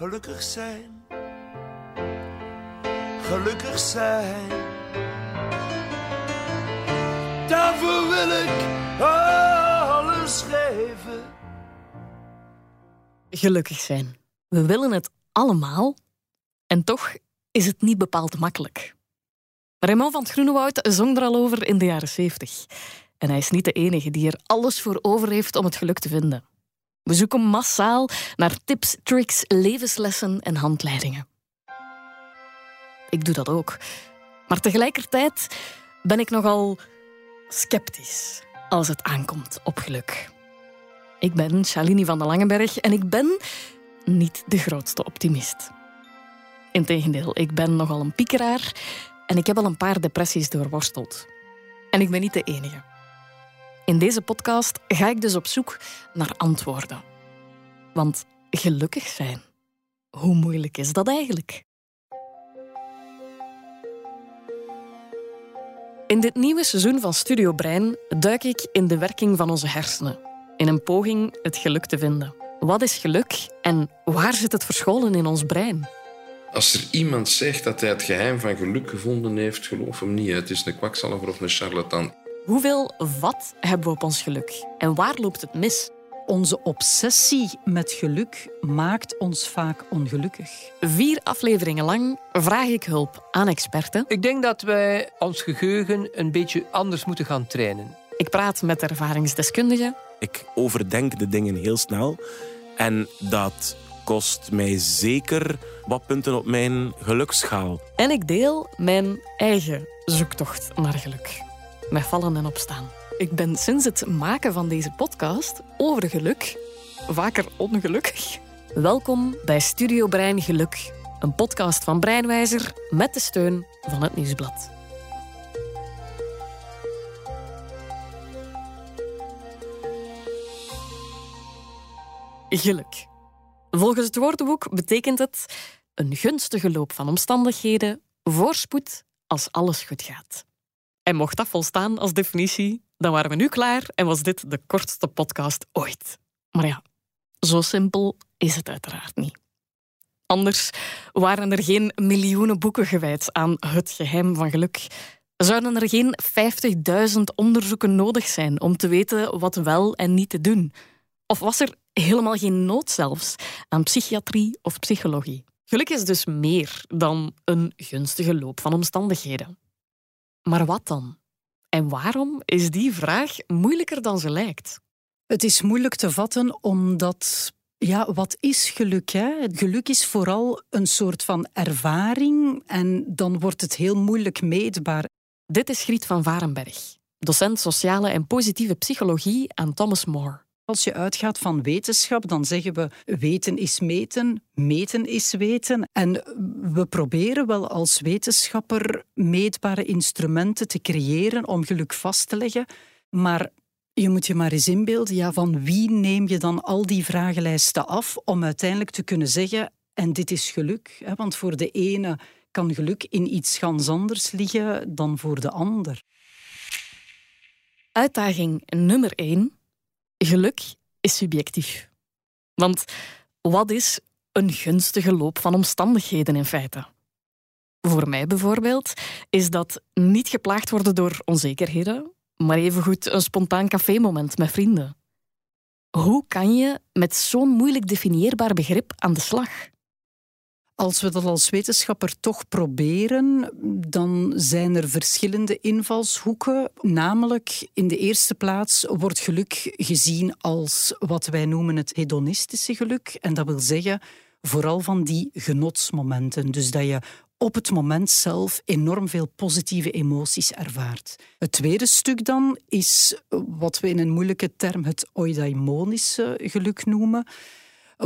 Gelukkig zijn. Gelukkig zijn. Daarvoor wil ik alles geven. Gelukkig zijn. We willen het allemaal. En toch is het niet bepaald makkelijk. Raymond van het Groenewoud zong er al over in de jaren 70. En hij is niet de enige die er alles voor over heeft om het geluk te vinden. We zoeken massaal naar tips, tricks, levenslessen en handleidingen. Ik doe dat ook. Maar tegelijkertijd ben ik nogal sceptisch als het aankomt op geluk. Ik ben Shalini van der Langenberg en ik ben niet de grootste optimist. Integendeel, ik ben nogal een piekeraar en ik heb al een paar depressies doorworsteld. En ik ben niet de enige. In deze podcast ga ik dus op zoek naar antwoorden. Want gelukkig zijn, hoe moeilijk is dat eigenlijk? In dit nieuwe seizoen van Studio Brein duik ik in de werking van onze hersenen, in een poging het geluk te vinden. Wat is geluk en waar zit het verscholen in ons brein? Als er iemand zegt dat hij het geheim van geluk gevonden heeft, geloof hem niet. Het is een kwakzalver of een charlatan. Hoeveel vat hebben we op ons geluk en waar loopt het mis? Onze obsessie met geluk maakt ons vaak ongelukkig. Vier afleveringen lang vraag ik hulp aan experten. Ik denk dat wij ons geheugen een beetje anders moeten gaan trainen. Ik praat met ervaringsdeskundigen. Ik overdenk de dingen heel snel. En dat kost mij zeker wat punten op mijn geluksschaal. En ik deel mijn eigen zoektocht naar geluk. Met vallen en opstaan. Ik ben sinds het maken van deze podcast over geluk vaker ongelukkig. Welkom bij Studio Brein Geluk, een podcast van Breinwijzer met de steun van het Nieuwsblad. Geluk. Volgens het woordenboek betekent het een gunstige loop van omstandigheden, voorspoed als alles goed gaat. En mocht dat volstaan als definitie, dan waren we nu klaar en was dit de kortste podcast ooit. Maar ja, zo simpel is het uiteraard niet. Anders waren er geen miljoenen boeken gewijd aan het geheim van geluk. Zouden er geen 50.000 onderzoeken nodig zijn om te weten wat wel en niet te doen? Of was er helemaal geen nood zelfs aan psychiatrie of psychologie? Geluk is dus meer dan een gunstige loop van omstandigheden. Maar wat dan? En waarom is die vraag moeilijker dan ze lijkt? Het is moeilijk te vatten omdat ja, wat is geluk? Hè? Geluk is vooral een soort van ervaring en dan wordt het heel moeilijk meetbaar. Dit is Griet van Varenberg, docent sociale en positieve psychologie aan Thomas More. Als je uitgaat van wetenschap, dan zeggen we weten is meten, meten is weten. En we proberen wel als wetenschapper meetbare instrumenten te creëren om geluk vast te leggen. Maar je moet je maar eens inbeelden, ja, van wie neem je dan al die vragenlijsten af om uiteindelijk te kunnen zeggen, en dit is geluk. Want voor de ene kan geluk in iets ganz anders liggen dan voor de ander. Uitdaging nummer één. Geluk is subjectief. Want wat is een gunstige loop van omstandigheden in feite? Voor mij bijvoorbeeld is dat niet geplaagd worden door onzekerheden, maar evengoed een spontaan cafémoment met vrienden. Hoe kan je met zo'n moeilijk definieerbaar begrip aan de slag? Als we dat als wetenschapper toch proberen, dan zijn er verschillende invalshoeken. Namelijk, in de eerste plaats wordt geluk gezien als wat wij noemen het hedonistische geluk. En dat wil zeggen vooral van die genotsmomenten. Dus dat je op het moment zelf enorm veel positieve emoties ervaart. Het tweede stuk dan is wat we in een moeilijke term het eudaimonische geluk noemen.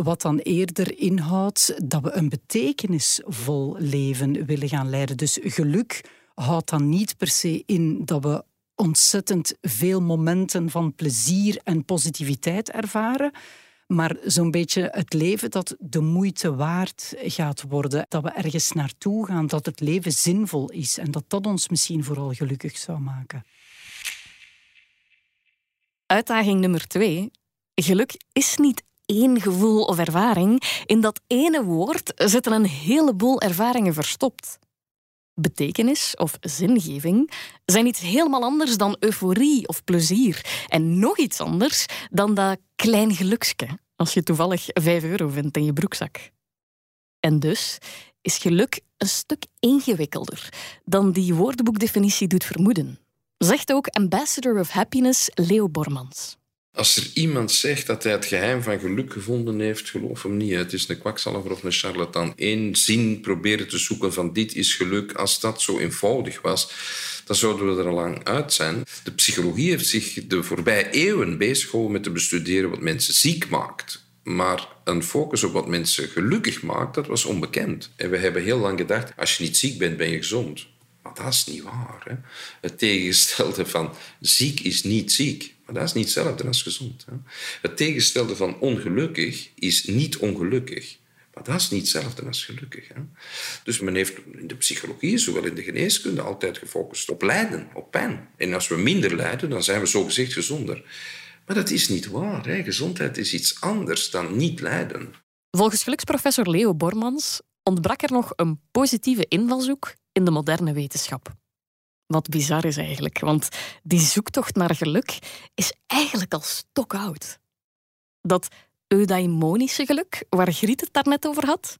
Wat dan eerder inhoudt dat we een betekenisvol leven willen gaan leiden. Dus geluk houdt dan niet per se in dat we ontzettend veel momenten van plezier en positiviteit ervaren. Maar zo'n beetje het leven dat de moeite waard gaat worden. Dat we ergens naartoe gaan, dat het leven zinvol is. En dat dat ons misschien vooral gelukkig zou maken. Uitdaging nummer twee. Geluk is niet één gevoel of ervaring. In dat ene woord zitten een heleboel ervaringen verstopt. Betekenis of zingeving zijn iets helemaal anders dan euforie of plezier. En nog iets anders dan dat klein geluksje als je toevallig 5 euro vindt in je broekzak. En dus is geluk een stuk ingewikkelder dan die woordenboekdefinitie doet vermoeden. Zegt ook Ambassador of Happiness Leo Bormans. Als er iemand zegt dat hij het geheim van geluk gevonden heeft, geloof hem niet. Het is een kwakzalver of een charlatan. Eén zin proberen te zoeken van dit is geluk. Als dat zo eenvoudig was, dan zouden we er al lang uit zijn. De psychologie heeft zich de voorbije eeuwen beziggehouden met te bestuderen wat mensen ziek maakt. Maar een focus op wat mensen gelukkig maakt, dat was onbekend. En we hebben heel lang gedacht, als je niet ziek bent, ben je gezond. Maar dat is niet waar. Hè? Het tegenstelde van ziek is niet ziek. Maar dat is niet hetzelfde als gezond. Hè? Het tegenstelde van ongelukkig is niet ongelukkig. Maar dat is niet hetzelfde als gelukkig. Hè? Dus men heeft in de psychologie, zowel in de geneeskunde, altijd gefocust op lijden, op pijn. En als we minder lijden, dan zijn we zogezegd gezonder. Maar dat is niet waar. Hè? Gezondheid is iets anders dan niet lijden. Volgens geluksprofessor Leo Bormans ontbrak er nog een positieve invalshoek in de moderne wetenschap. Wat bizar is eigenlijk, want die zoektocht naar geluk is eigenlijk al stokoud. Dat eudaimonische geluk, waar Griet het daarnet over had,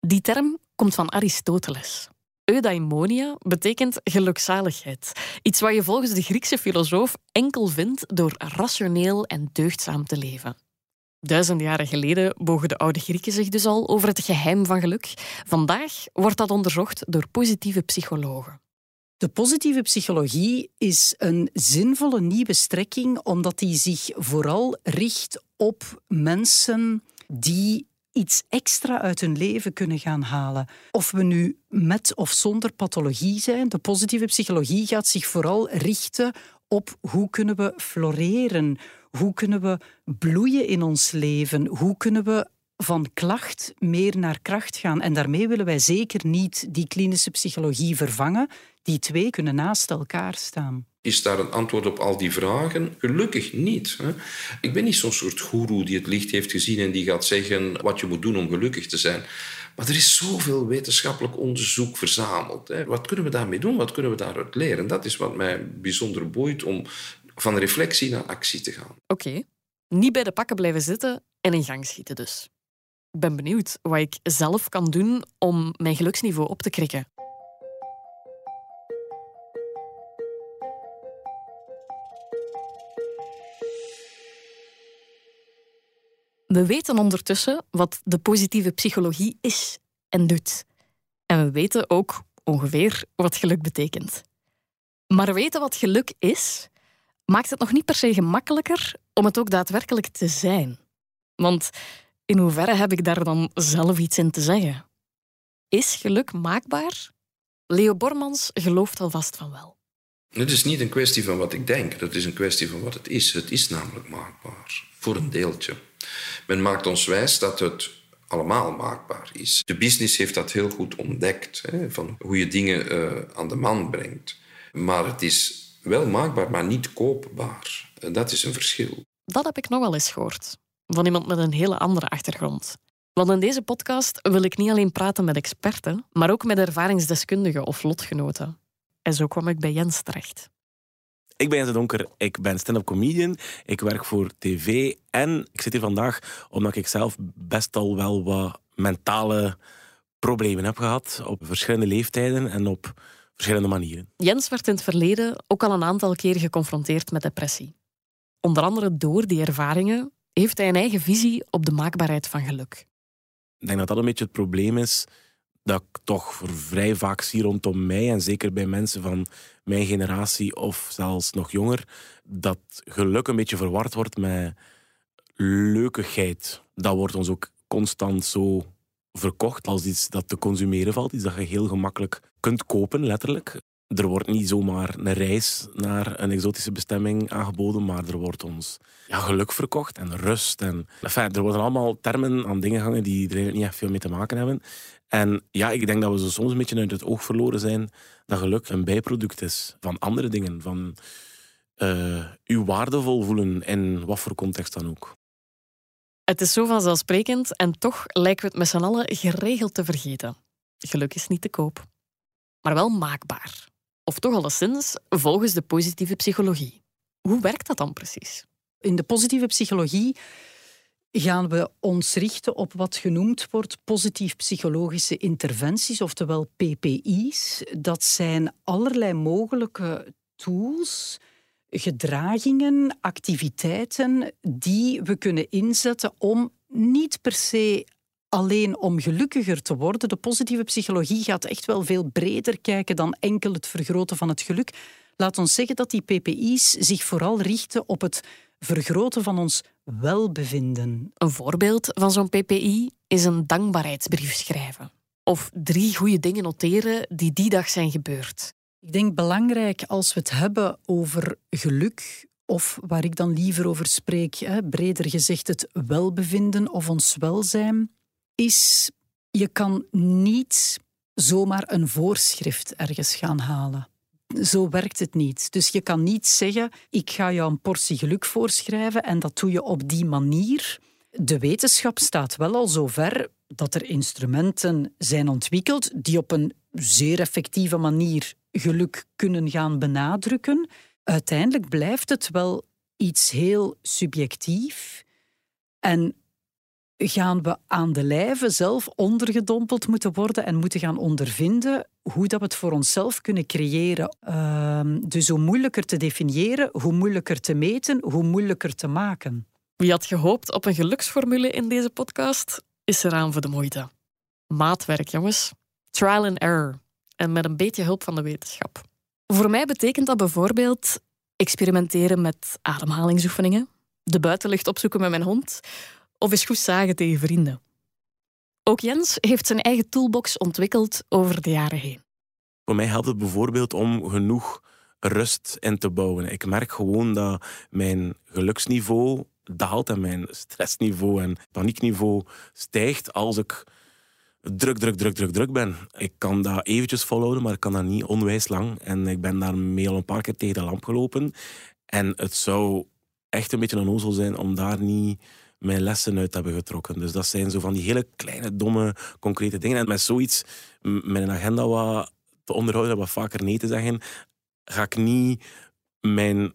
die term komt van Aristoteles. Eudaimonia betekent gelukzaligheid. Iets wat je volgens de Griekse filosoof enkel vindt door rationeel en deugdzaam te leven. Duizenden jaren geleden bogen de oude Grieken zich dus al over het geheim van geluk. Vandaag wordt dat onderzocht door positieve psychologen. De positieve psychologie is een zinvolle nieuwe strekking omdat die zich vooral richt op mensen die iets extra uit hun leven kunnen gaan halen. Of we nu met of zonder pathologie zijn, de positieve psychologie gaat zich vooral richten op hoe kunnen we floreren, hoe kunnen we bloeien in ons leven, hoe kunnen we van klacht meer naar kracht gaan. En daarmee willen wij zeker niet die klinische psychologie vervangen. Die twee kunnen naast elkaar staan. Is daar een antwoord op al die vragen? Gelukkig niet. Hè? Ik ben niet zo'n soort goeroe die het licht heeft gezien en die gaat zeggen wat je moet doen om gelukkig te zijn. Maar er is zoveel wetenschappelijk onderzoek verzameld. Hè? Wat kunnen we daarmee doen? Wat kunnen we daaruit leren? Dat is wat mij bijzonder boeit om van reflectie naar actie te gaan. Oké, niet bij de pakken blijven zitten en in gang schieten dus. Ik ben benieuwd wat ik zelf kan doen om mijn geluksniveau op te krikken. We weten ondertussen wat de positieve psychologie is en doet. En we weten ook ongeveer wat geluk betekent. Maar weten wat geluk is, maakt het nog niet per se gemakkelijker om het ook daadwerkelijk te zijn. Want in hoeverre heb ik daar dan zelf iets in te zeggen? Is geluk maakbaar? Leo Bormans gelooft alvast van wel. Het is niet een kwestie van wat ik denk, het is een kwestie van wat het is. Het is namelijk maakbaar, voor een deeltje. Men maakt ons wijs dat het allemaal maakbaar is. De business heeft dat heel goed ontdekt, hè, van hoe je dingen uh, aan de man brengt. Maar het is wel maakbaar, maar niet koopbaar. En dat is een verschil. Dat heb ik nog wel eens gehoord. Van iemand met een hele andere achtergrond. Want in deze podcast wil ik niet alleen praten met experten, maar ook met ervaringsdeskundigen of lotgenoten. En zo kwam ik bij Jens terecht. Ik ben Jens Donker, ik ben stand-up comedian, ik werk voor tv en ik zit hier vandaag omdat ik zelf best al wel wat mentale problemen heb gehad op verschillende leeftijden en op verschillende manieren. Jens werd in het verleden ook al een aantal keer geconfronteerd met depressie. Onder andere door die ervaringen heeft hij een eigen visie op de maakbaarheid van geluk. Ik denk dat dat een beetje het probleem is dat ik toch vrij vaak zie rondom mij, en zeker bij mensen van mijn generatie of zelfs nog jonger, dat geluk een beetje verward wordt met leukigheid. Dat wordt ons ook constant zo verkocht als iets dat te consumeren valt, iets dat je heel gemakkelijk kunt kopen, letterlijk. Er wordt niet zomaar een reis naar een exotische bestemming aangeboden, maar er wordt ons ja, geluk verkocht en rust. En, enfin, er worden allemaal termen aan dingen hangen die er niet echt veel mee te maken hebben. En ja, ik denk dat we zo soms een beetje uit het oog verloren zijn dat geluk een bijproduct is van andere dingen. Van uh, u waardevol voelen in wat voor context dan ook. Het is zo vanzelfsprekend en toch lijken we het met z'n allen geregeld te vergeten. Geluk is niet te koop, maar wel maakbaar. Of toch alleszins volgens de positieve psychologie. Hoe werkt dat dan precies? In de positieve psychologie gaan we ons richten op wat genoemd wordt positief psychologische interventies, oftewel PPI's. Dat zijn allerlei mogelijke tools, gedragingen, activiteiten die we kunnen inzetten om niet per se alleen om gelukkiger te worden. De positieve psychologie gaat echt wel veel breder kijken dan enkel het vergroten van het geluk. Laat ons zeggen dat die PPI's zich vooral richten op het vergroten van ons welbevinden. Een voorbeeld van zo'n PPI is een dankbaarheidsbrief schrijven. Of drie goede dingen noteren die die dag zijn gebeurd. Ik denk belangrijk als we het hebben over geluk, of waar ik dan liever over spreek, hè, breder gezegd het welbevinden of ons welzijn, is je kan niet zomaar een voorschrift ergens gaan halen. Zo werkt het niet. Dus je kan niet zeggen, ik ga jou een portie geluk voorschrijven en dat doe je op die manier. De wetenschap staat wel al zo ver dat er instrumenten zijn ontwikkeld die op een zeer effectieve manier geluk kunnen gaan benadrukken. Uiteindelijk blijft het wel iets heel subjectief. En gaan we aan de lijve zelf ondergedompeld moeten worden en moeten gaan ondervinden hoe dat we het voor onszelf kunnen creëren. Ehm, dus hoe moeilijker te definiëren, hoe moeilijker te meten, hoe moeilijker te maken. Wie had gehoopt op een geluksformule in deze podcast, is eraan voor de moeite. Maatwerk, jongens. Trial and error. En met een beetje hulp van de wetenschap. Voor mij betekent dat bijvoorbeeld experimenteren met ademhalingsoefeningen, de buitenlucht opzoeken met mijn hond of eens goed zagen tegen vrienden. Ook Jens heeft zijn eigen toolbox ontwikkeld over de jaren heen. Voor mij helpt het bijvoorbeeld om genoeg rust in te bouwen. Ik merk gewoon dat mijn geluksniveau daalt en mijn stressniveau en paniekniveau stijgt als ik druk, druk, druk, druk, druk ben. Ik kan dat eventjes volhouden, maar ik kan dat niet onwijs lang. En ik ben daarmee al een paar keer tegen de lamp gelopen. En het zou echt een beetje een ozel zijn om daar niet mijn lessen uit hebben getrokken. Dus dat zijn zo van die hele kleine, domme, concrete dingen. En met zoiets, mijn agenda wat te onderhouden, wat vaker nee te zeggen, ga ik niet mijn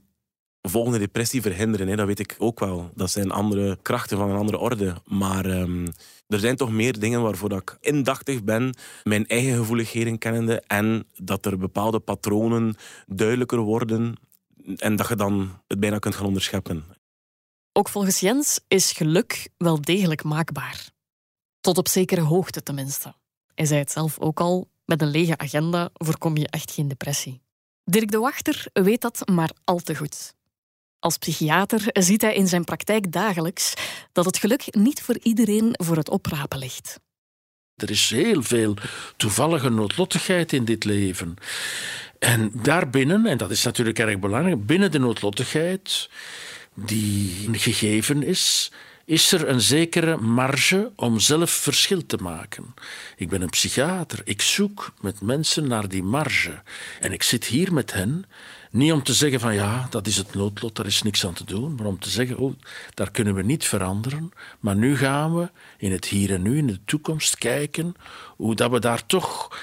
volgende depressie verhinderen. Hè. Dat weet ik ook wel. Dat zijn andere krachten van een andere orde. Maar um, er zijn toch meer dingen waarvoor dat ik indachtig ben, mijn eigen gevoeligheden kennende en dat er bepaalde patronen duidelijker worden en dat je dan het bijna kunt gaan onderscheppen. Ook volgens Jens is geluk wel degelijk maakbaar. Tot op zekere hoogte tenminste. Hij zei het zelf ook al, met een lege agenda voorkom je echt geen depressie. Dirk de Wachter weet dat maar al te goed. Als psychiater ziet hij in zijn praktijk dagelijks dat het geluk niet voor iedereen voor het oprapen ligt. Er is heel veel toevallige noodlottigheid in dit leven. En daarbinnen, en dat is natuurlijk erg belangrijk, binnen de noodlottigheid die gegeven is, is er een zekere marge om zelf verschil te maken. Ik ben een psychiater. Ik zoek met mensen naar die marge. En ik zit hier met hen, niet om te zeggen van ja, dat is het noodlot, daar is niks aan te doen, maar om te zeggen, oh, daar kunnen we niet veranderen. Maar nu gaan we in het hier en nu, in de toekomst, kijken hoe dat we daar toch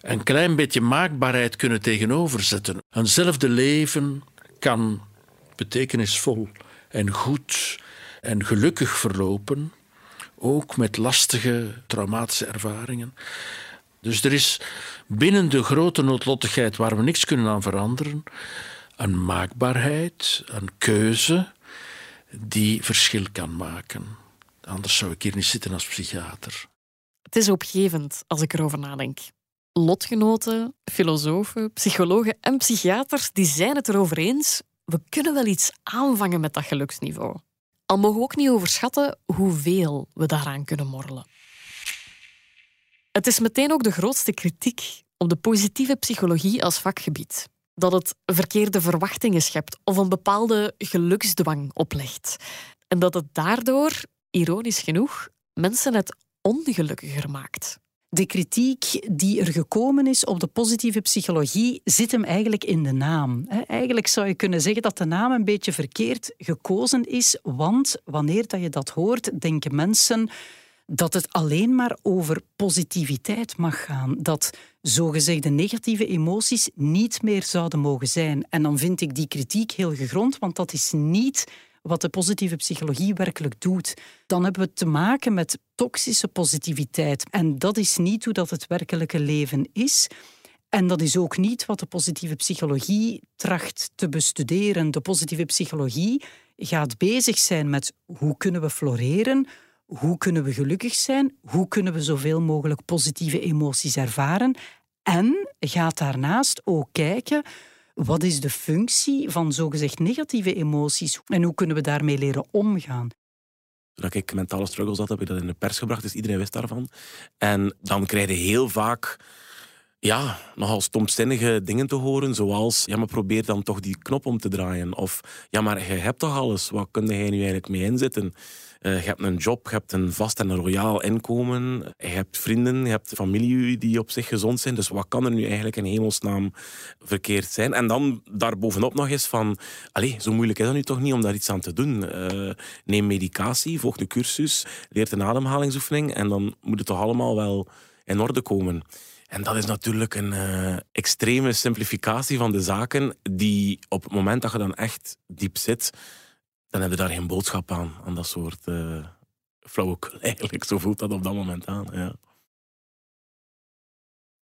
een klein beetje maakbaarheid kunnen tegenoverzetten. Eenzelfde leven kan betekenisvol en goed en gelukkig verlopen, ook met lastige traumatische ervaringen. Dus er is binnen de grote noodlottigheid waar we niks kunnen aan veranderen, een maakbaarheid, een keuze die verschil kan maken. Anders zou ik hier niet zitten als psychiater. Het is opgevend als ik erover nadenk. Lotgenoten, filosofen, psychologen en psychiaters die zijn het erover eens we kunnen wel iets aanvangen met dat geluksniveau. Al mogen we ook niet overschatten hoeveel we daaraan kunnen morrelen. Het is meteen ook de grootste kritiek op de positieve psychologie als vakgebied. Dat het verkeerde verwachtingen schept of een bepaalde geluksdwang oplegt. En dat het daardoor, ironisch genoeg, mensen het ongelukkiger maakt. De kritiek die er gekomen is op de positieve psychologie zit hem eigenlijk in de naam. Eigenlijk zou je kunnen zeggen dat de naam een beetje verkeerd gekozen is, want wanneer dat je dat hoort, denken mensen dat het alleen maar over positiviteit mag gaan. Dat zogezegde negatieve emoties niet meer zouden mogen zijn. En dan vind ik die kritiek heel gegrond, want dat is niet wat de positieve psychologie werkelijk doet. Dan hebben we te maken met toxische positiviteit. En dat is niet hoe dat het werkelijke leven is. En dat is ook niet wat de positieve psychologie tracht te bestuderen. De positieve psychologie gaat bezig zijn met hoe kunnen we floreren, hoe kunnen we gelukkig zijn, hoe kunnen we zoveel mogelijk positieve emoties ervaren en gaat daarnaast ook kijken wat is de functie van zogezegd negatieve emoties en hoe kunnen we daarmee leren omgaan. Toen ik mentale struggles had, heb ik dat in de pers gebracht, dus iedereen wist daarvan. En dan krijg je heel vaak ja, nogal stomzinnige dingen te horen, zoals ja, maar probeer dan toch die knop om te draaien. Of ja, maar je hebt toch alles, wat kun jij nu eigenlijk mee inzetten? Uh, je hebt een job, je hebt een vast en een royaal inkomen. Je hebt vrienden, je hebt familie die op zich gezond zijn. Dus wat kan er nu eigenlijk in hemelsnaam verkeerd zijn? En dan daarbovenop nog eens van... Allee, zo moeilijk is dat nu toch niet om daar iets aan te doen. Uh, neem medicatie, volg de cursus, leer een ademhalingsoefening en dan moet het toch allemaal wel in orde komen. En dat is natuurlijk een uh, extreme simplificatie van de zaken die op het moment dat je dan echt diep zit dan heb je daar geen boodschap aan, aan dat soort uh, flauwekul eigenlijk. Zo voelt dat op dat moment aan, ja.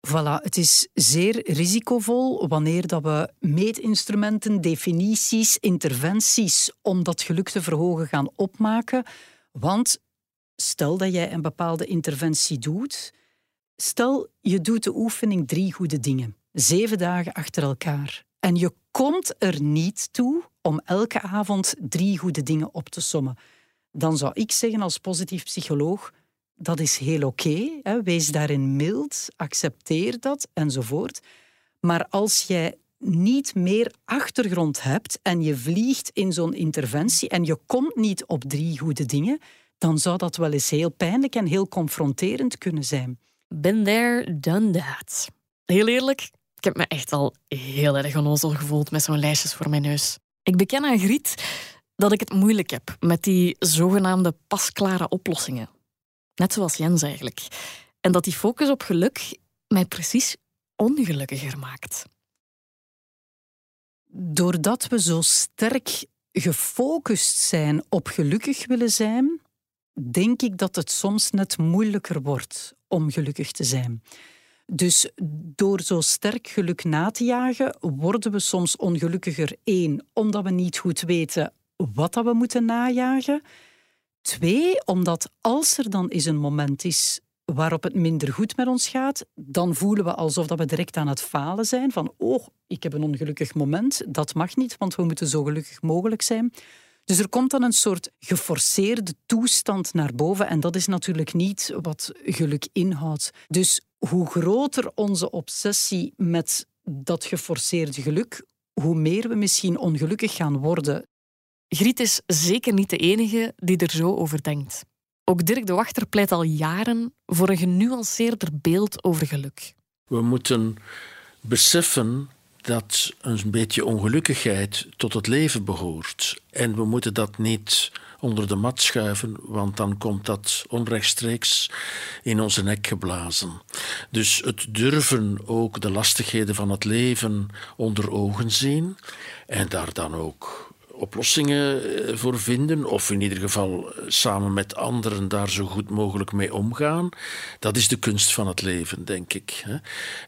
Voilà, het is zeer risicovol wanneer dat we meetinstrumenten, definities, interventies om dat geluk te verhogen gaan opmaken. Want stel dat jij een bepaalde interventie doet, stel je doet de oefening drie goede dingen, zeven dagen achter elkaar, en je komt er niet toe om elke avond drie goede dingen op te sommen. Dan zou ik zeggen als positief psycholoog, dat is heel oké. wees daarin mild, accepteer dat enzovoort. Maar als jij niet meer achtergrond hebt en je vliegt in zo'n interventie en je komt niet op drie goede dingen, dan zou dat wel eens heel pijnlijk en heel confronterend kunnen zijn. Been there, done that. Heel eerlijk, ik heb me echt al heel erg onnozel gevoeld met zo'n lijstjes voor mijn neus. Ik beken aan Griet dat ik het moeilijk heb met die zogenaamde pasklare oplossingen. Net zoals Jens eigenlijk. En dat die focus op geluk mij precies ongelukkiger maakt. Doordat we zo sterk gefocust zijn op gelukkig willen zijn, denk ik dat het soms net moeilijker wordt om gelukkig te zijn. Dus door zo sterk geluk na te jagen, worden we soms ongelukkiger. Eén, omdat we niet goed weten wat dat we moeten najagen. Twee, omdat als er dan eens een moment is waarop het minder goed met ons gaat, dan voelen we alsof dat we direct aan het falen zijn. Van, oh, ik heb een ongelukkig moment. Dat mag niet, want we moeten zo gelukkig mogelijk zijn. Dus er komt dan een soort geforceerde toestand naar boven. En dat is natuurlijk niet wat geluk inhoudt. Dus hoe groter onze obsessie met dat geforceerde geluk, hoe meer we misschien ongelukkig gaan worden. Griet is zeker niet de enige die er zo over denkt. Ook Dirk de Wachter pleit al jaren voor een genuanceerder beeld over geluk. We moeten beseffen dat een beetje ongelukkigheid tot het leven behoort. En we moeten dat niet onder de mat schuiven, want dan komt dat onrechtstreeks in onze nek geblazen. Dus het durven ook de lastigheden van het leven onder ogen zien en daar dan ook oplossingen eh, voor vinden, of in ieder geval eh, samen met anderen daar zo goed mogelijk mee omgaan. Dat is de kunst van het leven, denk ik.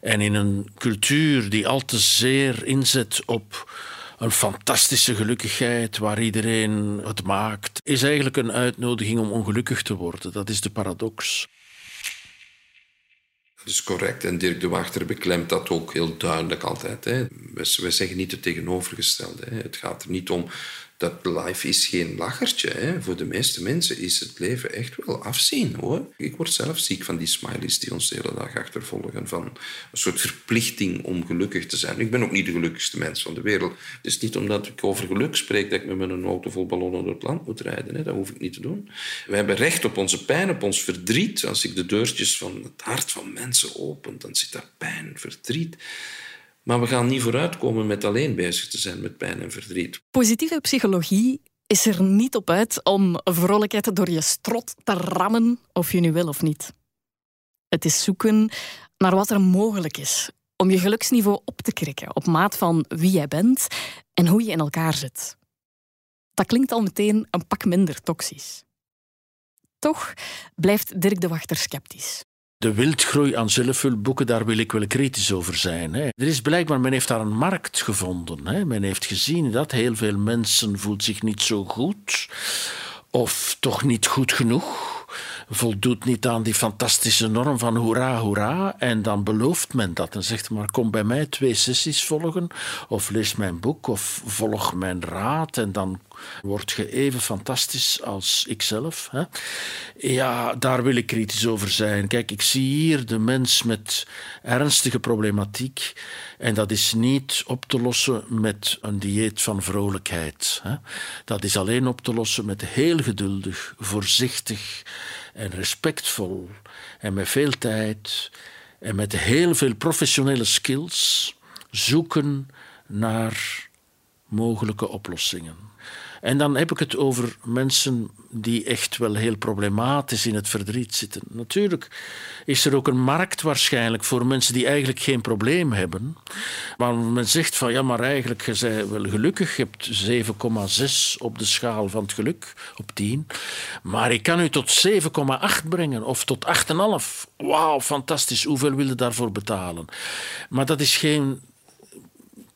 En in een cultuur die al te zeer inzet op een fantastische gelukkigheid waar iedereen het maakt, is eigenlijk een uitnodiging om ongelukkig te worden. Dat is de paradox. Dus correct. En Dirk de Wachter beklemt dat ook heel duidelijk altijd. Hè. We, zeggen niet het tegenovergestelde. Hè. Het gaat er niet om dat life is geen lachertje. Hè. Voor de meeste mensen is het leven echt wel afzien. Hoor. Ik word zelf ziek van die smileys die ons de hele dag achtervolgen. Van een soort verplichting om gelukkig te zijn. Ik ben ook niet de gelukkigste mens van de wereld. Het is niet omdat ik over geluk spreek dat ik met een auto vol ballonnen door het land moet rijden. Hè. Dat hoef ik niet te doen. We hebben recht op onze pijn, op ons verdriet. Als ik de deurtjes van het hart van mensen open, dan zit daar pijn, verdriet. Maar we gaan niet vooruitkomen met alleen bezig te zijn met pijn en verdriet. Positieve psychologie is er niet op uit om vrolijkheid door je strot te rammen, of je nu wil of niet. Het is zoeken naar wat er mogelijk is om je geluksniveau op te krikken op maat van wie jij bent en hoe je in elkaar zit. Dat klinkt al meteen een pak minder toxisch. Toch blijft Dirk de Wachter sceptisch. De wildgroei aan zelfhulpboeken, daar wil ik wel kritisch over zijn. Hè. Er is blijkbaar, men heeft daar een markt gevonden. Hè. Men heeft gezien dat heel veel mensen voelt zich niet zo goed of toch niet goed genoeg voldoet niet aan die fantastische norm van hoera, hoera. En dan belooft men dat en zegt maar kom bij mij twee sessies volgen of lees mijn boek of volg mijn raad en dan word je even fantastisch als ikzelf. Hè? Ja, daar wil ik kritisch over zijn. Kijk, ik zie hier de mens met ernstige problematiek en dat is niet op te lossen met een dieet van vrolijkheid. Hè? Dat is alleen op te lossen met heel geduldig, voorzichtig en respectvol en met veel tijd en met heel veel professionele skills zoeken naar mogelijke oplossingen. En dan heb ik het over mensen die echt wel heel problematisch in het verdriet zitten. Natuurlijk is er ook een markt waarschijnlijk voor mensen die eigenlijk geen probleem hebben. Maar men zegt van ja, maar eigenlijk, je bent wel gelukkig. Je hebt 7,6 op de schaal van het geluk, op 10. Maar ik kan u tot 7,8 brengen of tot 8,5. Wauw, fantastisch. Hoeveel wil je daarvoor betalen? Maar dat is geen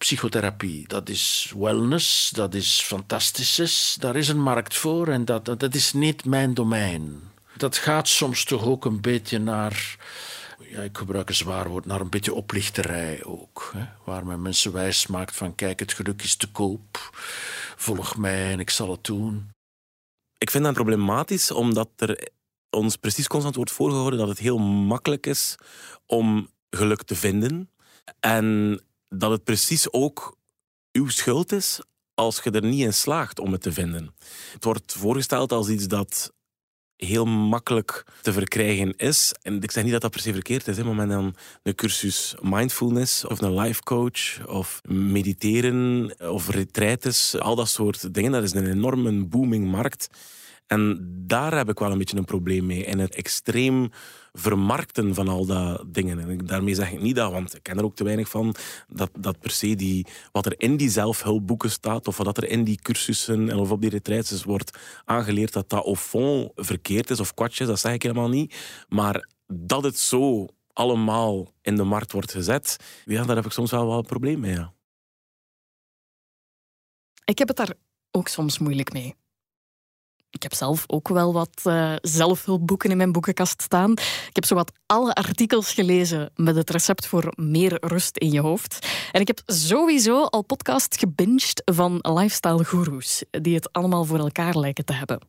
psychotherapie. Dat is wellness, dat is fantastisch. Daar is een markt voor en dat, dat is niet mijn domein. Dat gaat soms toch ook een beetje naar ja, ik gebruik een zwaar woord, naar een beetje oplichterij ook. Hè, waar men mensen wijs maakt van kijk, het geluk is te koop, volg mij en ik zal het doen. Ik vind dat problematisch, omdat er ons precies constant wordt voorgehouden dat het heel makkelijk is om geluk te vinden. En dat het precies ook uw schuld is als je er niet in slaagt om het te vinden. Het wordt voorgesteld als iets dat heel makkelijk te verkrijgen is. En ik zeg niet dat dat per se verkeerd is, hè, maar met dan een cursus mindfulness of een life coach of mediteren of retraites, al dat soort dingen, dat is een enorme booming markt. En daar heb ik wel een beetje een probleem mee. En het extreem vermarkten van al dat dingen. En daarmee zeg ik niet dat, want ik ken er ook te weinig van, dat, dat per se die, wat er in die zelfhulpboeken staat, of wat er in die cursussen en of op die retraites wordt aangeleerd, dat dat au fond verkeerd is of kwatjes, dat zeg ik helemaal niet. Maar dat het zo allemaal in de markt wordt gezet, ja, daar heb ik soms wel wel een probleem mee. Ja. Ik heb het daar ook soms moeilijk mee. Ik heb zelf ook wel wat uh, zelfhulpboeken in mijn boekenkast staan. Ik heb zowat alle artikels gelezen met het recept voor meer rust in je hoofd. En ik heb sowieso al podcast gebinged van lifestyle gurus, die het allemaal voor elkaar lijken te hebben.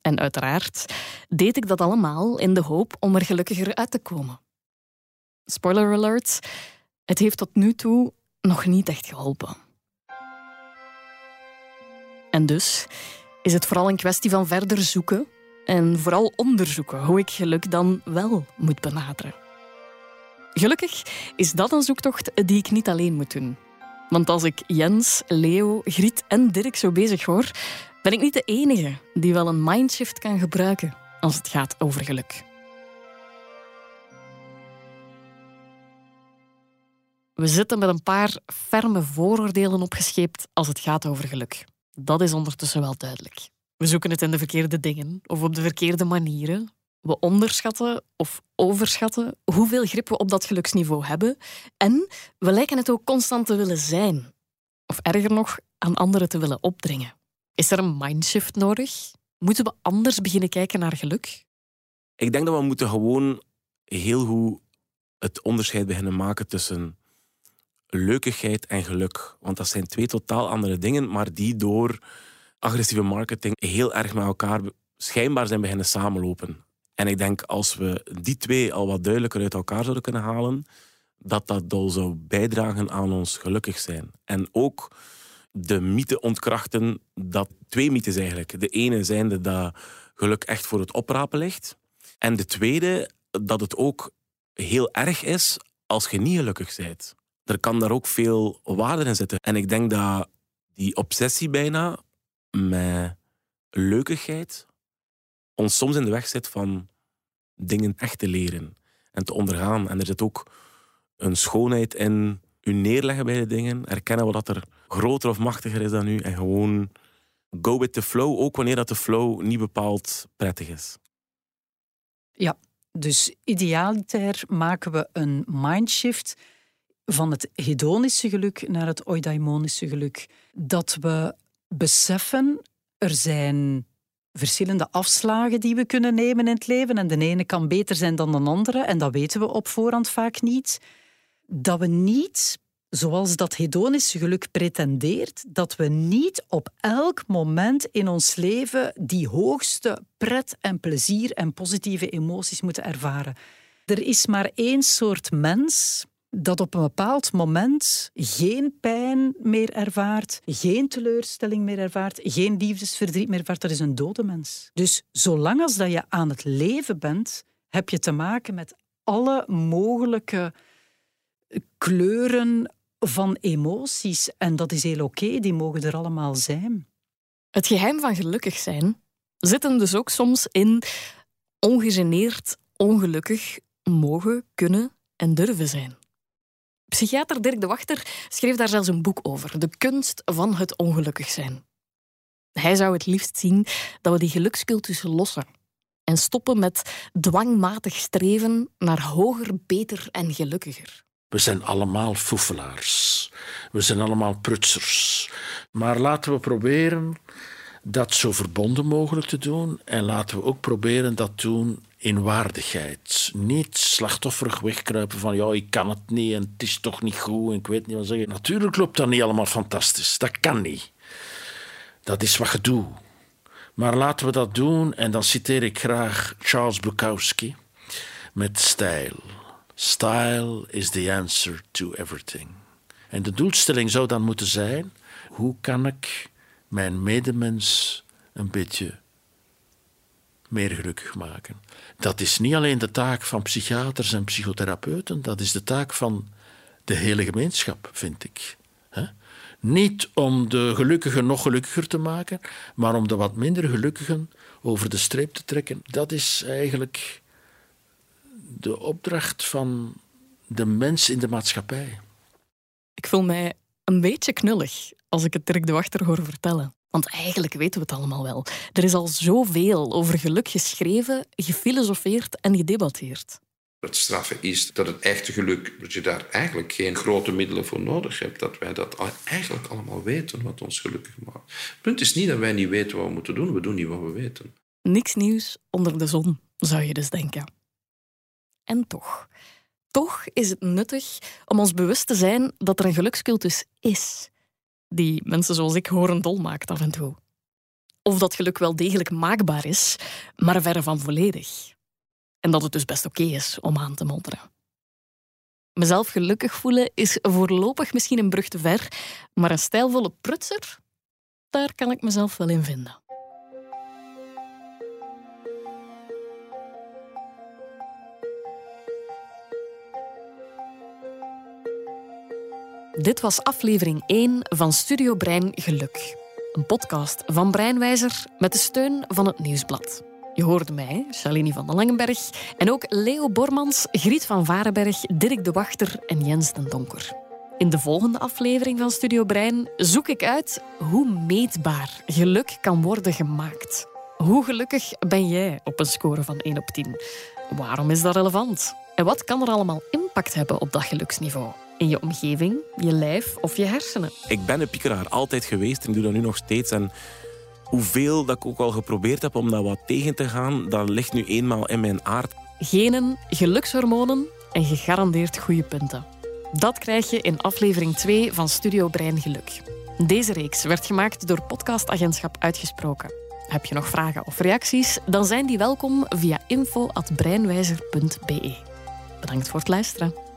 En uiteraard deed ik dat allemaal in de hoop om er gelukkiger uit te komen. Spoiler alert, het heeft tot nu toe nog niet echt geholpen. En dus is het vooral een kwestie van verder zoeken en vooral onderzoeken hoe ik geluk dan wel moet benaderen. Gelukkig is dat een zoektocht die ik niet alleen moet doen. Want als ik Jens, Leo, Griet en Dirk zo bezig hoor, ben ik niet de enige die wel een mindshift kan gebruiken als het gaat over geluk. We zitten met een paar ferme vooroordelen opgescheept als het gaat over geluk. Dat is ondertussen wel duidelijk. We zoeken het in de verkeerde dingen of op de verkeerde manieren. We onderschatten of overschatten hoeveel grip we op dat geluksniveau hebben. En we lijken het ook constant te willen zijn. Of erger nog, aan anderen te willen opdringen. Is er een mindshift nodig? Moeten we anders beginnen kijken naar geluk? Ik denk dat we moeten gewoon heel goed het onderscheid beginnen maken tussen leukigheid en geluk. Want dat zijn twee totaal andere dingen, maar die door agressieve marketing heel erg met elkaar schijnbaar zijn beginnen samenlopen. En ik denk als we die twee al wat duidelijker uit elkaar zouden kunnen halen, dat dat al zou bijdragen aan ons gelukkig zijn. En ook de mythe ontkrachten, dat twee mythes eigenlijk. De ene zijnde dat geluk echt voor het oprapen ligt. En de tweede, dat het ook heel erg is als je niet gelukkig bent. Er kan daar ook veel waarde in zitten. En ik denk dat die obsessie bijna met leukigheid ons soms in de weg zit van dingen echt te leren en te ondergaan. En er zit ook een schoonheid in u neerleggen bij de dingen, erkennen wat er groter of machtiger is dan u en gewoon go with the flow, ook wanneer dat de flow niet bepaald prettig is. Ja, dus idealitair maken we een mindshift van het hedonische geluk naar het eudaimonische geluk. Dat we beseffen, er zijn verschillende afslagen die we kunnen nemen in het leven en de ene kan beter zijn dan de andere en dat weten we op voorhand vaak niet. Dat we niet zoals dat hedonische geluk pretendeert, dat we niet op elk moment in ons leven die hoogste pret en plezier en positieve emoties moeten ervaren. Er is maar één soort mens dat op een bepaald moment geen pijn meer ervaart, geen teleurstelling meer ervaart, geen liefdesverdriet meer ervaart. Dat is een dode mens. Dus zolang als dat je aan het leven bent, heb je te maken met alle mogelijke kleuren van emoties. En dat is heel oké, die mogen er allemaal zijn. Het geheim van gelukkig zijn zit hem dus ook soms in ongegeneerd, ongelukkig mogen, kunnen en durven zijn. Psychiater Dirk de Wachter schreef daar zelfs een boek over, De kunst van het ongelukkig zijn. Hij zou het liefst zien dat we die gelukscultus lossen en stoppen met dwangmatig streven naar hoger, beter en gelukkiger. We zijn allemaal foefelaars. We zijn allemaal prutsers. Maar laten we proberen dat zo verbonden mogelijk te doen. En laten we ook proberen dat doen in waardigheid. Niet slachtofferig wegkruipen van ja, ik kan het niet en het is toch niet goed en ik weet niet wat zeggen. Natuurlijk loopt dat niet allemaal fantastisch. Dat kan niet. Dat is wat je doet. Maar laten we dat doen en dan citeer ik graag Charles Bukowski met stijl. Style is the answer to everything. En de doelstelling zou dan moeten zijn: hoe kan ik mijn medemens een beetje meer gelukkig maken? Dat is niet alleen de taak van psychiaters en psychotherapeuten, dat is de taak van de hele gemeenschap, vind ik. Niet om de gelukkigen nog gelukkiger te maken, maar om de wat minder gelukkigen over de streep te trekken. Dat is eigenlijk de opdracht van de mens in de maatschappij. Ik voel mij een beetje knullig als ik het Dirk de Wachter hoor vertellen. Want eigenlijk weten we het allemaal wel. Er is al zoveel over geluk geschreven, gefilosofeerd en gedebatteerd. Het straffe is dat het echte geluk, dat je daar eigenlijk geen grote middelen voor nodig hebt. Dat wij dat eigenlijk allemaal weten wat ons gelukkig maakt. Het punt is niet dat wij niet weten wat we moeten doen, we doen niet wat we weten. Niks nieuws onder de zon, zou je dus denken. En toch, toch is het nuttig om ons bewust te zijn dat er een gelukscultus is, die mensen zoals ik horen dol maakt af en toe. Of dat geluk wel degelijk maakbaar is, maar verre van volledig. En dat het dus best oké is om aan te monteren. Mezelf gelukkig voelen is voorlopig misschien een brug te ver, maar een stijlvolle prutser, daar kan ik mezelf wel in vinden. Dit was aflevering 1 van Studio Brein Geluk. Een podcast van Breinwijzer met de steun van het Nieuwsblad. Je hoorde mij, Shalini van den Langenberg, en ook Leo Bormans, Griet van Varenberg, Dirk de Wachter en Jens den Donker. In de volgende aflevering van Studio Brein zoek ik uit hoe meetbaar geluk kan worden gemaakt. Hoe gelukkig ben jij op een score van 1 op 10? Waarom is dat relevant? En wat kan er allemaal impact hebben op dat geluksniveau? In je omgeving, je lijf of je hersenen. Ik ben een piekeraar, altijd geweest en ik doe dat nu nog steeds. En hoeveel dat ik ook al geprobeerd heb om dat wat tegen te gaan, dat ligt nu eenmaal in mijn aard. Genen, gelukshormonen en gegarandeerd goede punten. Dat krijg je in aflevering 2 van Studio Brein Geluk. Deze reeks werd gemaakt door podcastagentschap Uitgesproken. Heb je nog vragen of reacties? Dan zijn die welkom via info.breinwijzer.be. Bedankt voor het luisteren.